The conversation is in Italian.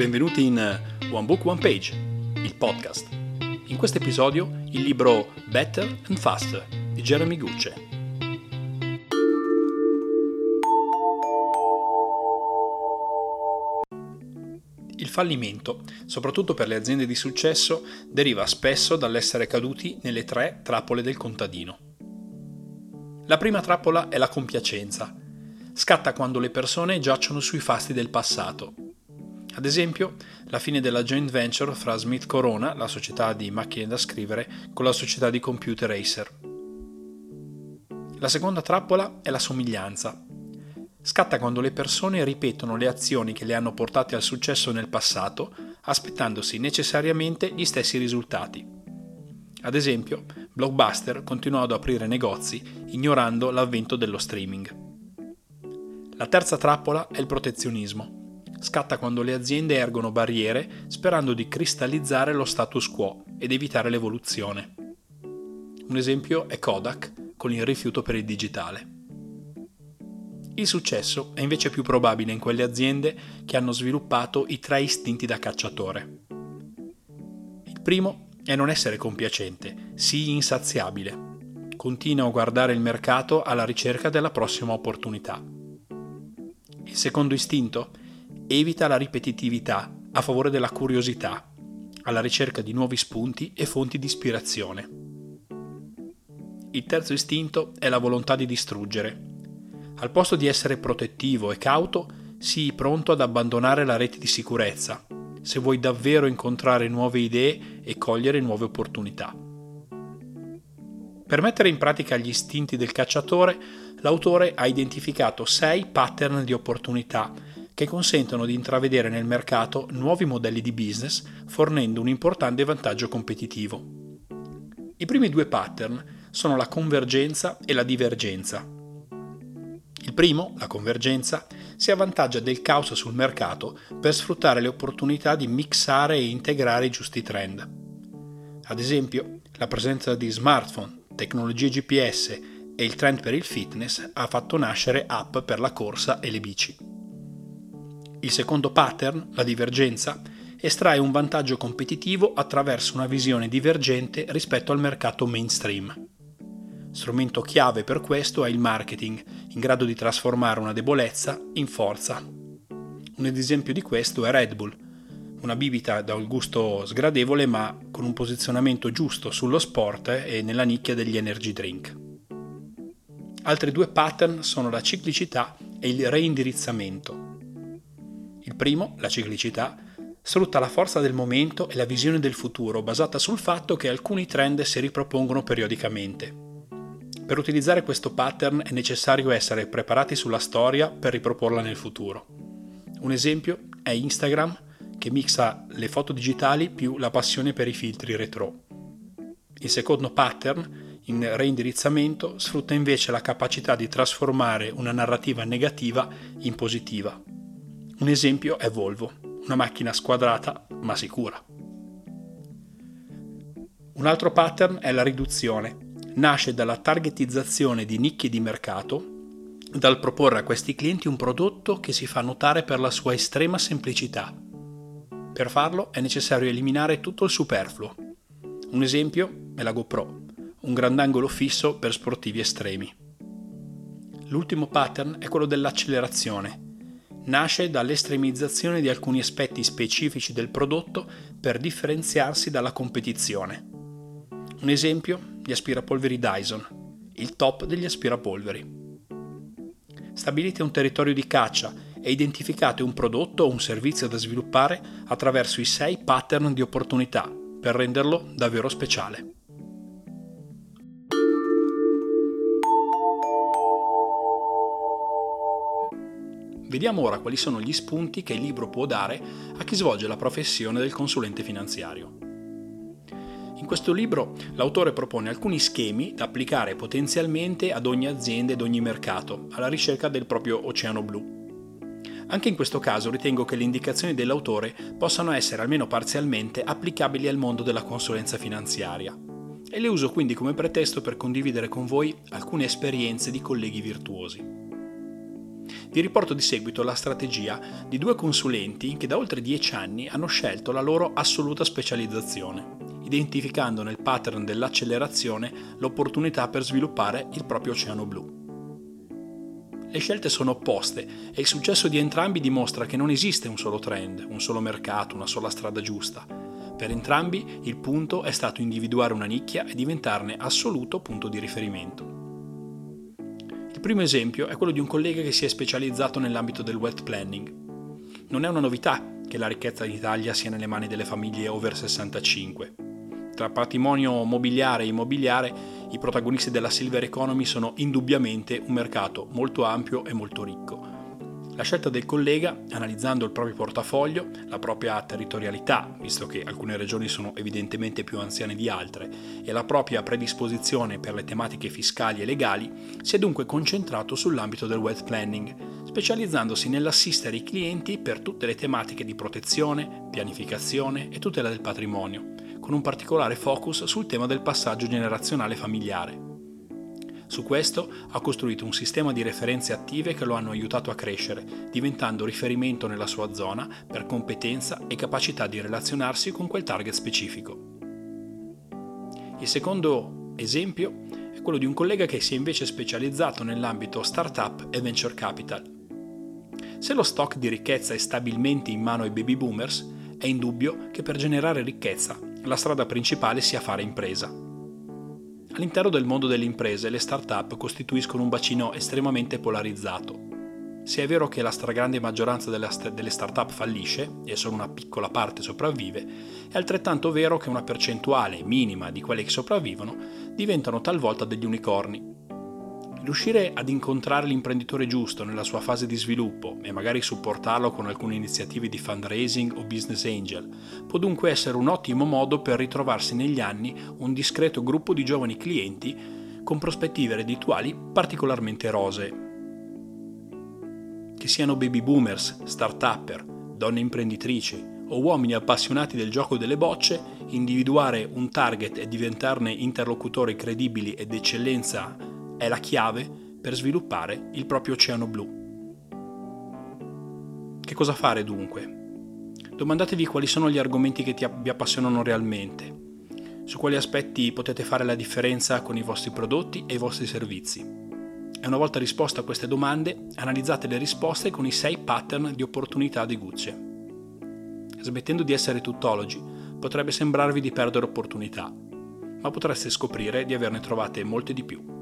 Benvenuti in One Book One Page, il podcast. In questo episodio il libro Better and Faster di Jeremy Gucce. Il fallimento, soprattutto per le aziende di successo, deriva spesso dall'essere caduti nelle tre trappole del contadino. La prima trappola è la compiacenza. Scatta quando le persone giacciono sui fasti del passato ad esempio, la fine della joint venture fra Smith Corona, la società di macchine da scrivere, con la società di computer Acer. La seconda trappola è la somiglianza. Scatta quando le persone ripetono le azioni che le hanno portate al successo nel passato, aspettandosi necessariamente gli stessi risultati. Ad esempio, Blockbuster continuò ad aprire negozi ignorando l'avvento dello streaming. La terza trappola è il protezionismo scatta quando le aziende ergono barriere sperando di cristallizzare lo status quo ed evitare l'evoluzione. Un esempio è Kodak con il rifiuto per il digitale. Il successo è invece più probabile in quelle aziende che hanno sviluppato i tre istinti da cacciatore. Il primo è non essere compiacente, sii insaziabile. Continua a guardare il mercato alla ricerca della prossima opportunità. Il secondo istinto evita la ripetitività a favore della curiosità, alla ricerca di nuovi spunti e fonti di ispirazione. Il terzo istinto è la volontà di distruggere. Al posto di essere protettivo e cauto, sii pronto ad abbandonare la rete di sicurezza, se vuoi davvero incontrare nuove idee e cogliere nuove opportunità. Per mettere in pratica gli istinti del cacciatore, l'autore ha identificato sei pattern di opportunità che consentono di intravedere nel mercato nuovi modelli di business fornendo un importante vantaggio competitivo. I primi due pattern sono la convergenza e la divergenza. Il primo, la convergenza, si avvantaggia del caos sul mercato per sfruttare le opportunità di mixare e integrare i giusti trend. Ad esempio, la presenza di smartphone, tecnologie GPS e il trend per il fitness ha fatto nascere app per la corsa e le bici. Il secondo pattern, la divergenza, estrae un vantaggio competitivo attraverso una visione divergente rispetto al mercato mainstream. Strumento chiave per questo è il marketing, in grado di trasformare una debolezza in forza. Un esempio di questo è Red Bull, una bibita da un gusto sgradevole ma con un posizionamento giusto sullo sport e nella nicchia degli energy drink. Altri due pattern sono la ciclicità e il reindirizzamento. Il primo, la ciclicità, sfrutta la forza del momento e la visione del futuro basata sul fatto che alcuni trend si ripropongono periodicamente. Per utilizzare questo pattern è necessario essere preparati sulla storia per riproporla nel futuro. Un esempio è Instagram che mixa le foto digitali più la passione per i filtri retro. Il secondo pattern, in reindirizzamento, sfrutta invece la capacità di trasformare una narrativa negativa in positiva. Un esempio è Volvo, una macchina squadrata ma sicura. Un altro pattern è la riduzione. Nasce dalla targetizzazione di nicchie di mercato, dal proporre a questi clienti un prodotto che si fa notare per la sua estrema semplicità. Per farlo è necessario eliminare tutto il superfluo. Un esempio è la GoPro, un grandangolo fisso per sportivi estremi. L'ultimo pattern è quello dell'accelerazione nasce dall'estremizzazione di alcuni aspetti specifici del prodotto per differenziarsi dalla competizione. Un esempio, gli aspirapolveri Dyson, il top degli aspirapolveri. Stabilite un territorio di caccia e identificate un prodotto o un servizio da sviluppare attraverso i sei pattern di opportunità per renderlo davvero speciale. Vediamo ora quali sono gli spunti che il libro può dare a chi svolge la professione del consulente finanziario. In questo libro l'autore propone alcuni schemi da applicare potenzialmente ad ogni azienda ed ogni mercato, alla ricerca del proprio oceano blu. Anche in questo caso ritengo che le indicazioni dell'autore possano essere almeno parzialmente applicabili al mondo della consulenza finanziaria e le uso quindi come pretesto per condividere con voi alcune esperienze di colleghi virtuosi. Vi riporto di seguito la strategia di due consulenti che da oltre dieci anni hanno scelto la loro assoluta specializzazione, identificando nel pattern dell'accelerazione l'opportunità per sviluppare il proprio oceano blu. Le scelte sono opposte e il successo di entrambi dimostra che non esiste un solo trend, un solo mercato, una sola strada giusta. Per entrambi il punto è stato individuare una nicchia e diventarne assoluto punto di riferimento. Il primo esempio è quello di un collega che si è specializzato nell'ambito del wet planning. Non è una novità che la ricchezza in Italia sia nelle mani delle famiglie over 65. Tra patrimonio mobiliare e immobiliare, i protagonisti della Silver Economy sono indubbiamente un mercato molto ampio e molto ricco. La scelta del collega, analizzando il proprio portafoglio, la propria territorialità, visto che alcune regioni sono evidentemente più anziane di altre, e la propria predisposizione per le tematiche fiscali e legali, si è dunque concentrato sull'ambito del wealth planning, specializzandosi nell'assistere i clienti per tutte le tematiche di protezione, pianificazione e tutela del patrimonio, con un particolare focus sul tema del passaggio generazionale familiare. Su questo ha costruito un sistema di referenze attive che lo hanno aiutato a crescere, diventando riferimento nella sua zona per competenza e capacità di relazionarsi con quel target specifico. Il secondo esempio è quello di un collega che si è invece specializzato nell'ambito startup e venture capital. Se lo stock di ricchezza è stabilmente in mano ai baby boomers, è indubbio che per generare ricchezza la strada principale sia fare impresa. All'interno del mondo delle imprese le start-up costituiscono un bacino estremamente polarizzato. Se è vero che la stragrande maggioranza delle start-up fallisce e solo una piccola parte sopravvive, è altrettanto vero che una percentuale minima di quelle che sopravvivono diventano talvolta degli unicorni, Riuscire ad incontrare l'imprenditore giusto nella sua fase di sviluppo e magari supportarlo con alcune iniziative di fundraising o business angel può dunque essere un ottimo modo per ritrovarsi negli anni un discreto gruppo di giovani clienti con prospettive reddituali particolarmente rosee. Che siano baby boomers, start-upper, donne imprenditrici o uomini appassionati del gioco delle bocce, individuare un target e diventarne interlocutori credibili ed eccellenza è la chiave per sviluppare il proprio oceano blu. Che cosa fare dunque? Domandatevi quali sono gli argomenti che vi appassionano realmente, su quali aspetti potete fare la differenza con i vostri prodotti e i vostri servizi. E una volta risposto a queste domande, analizzate le risposte con i 6 pattern di opportunità di Gucci. Smettendo di essere tuttologi, potrebbe sembrarvi di perdere opportunità, ma potreste scoprire di averne trovate molte di più.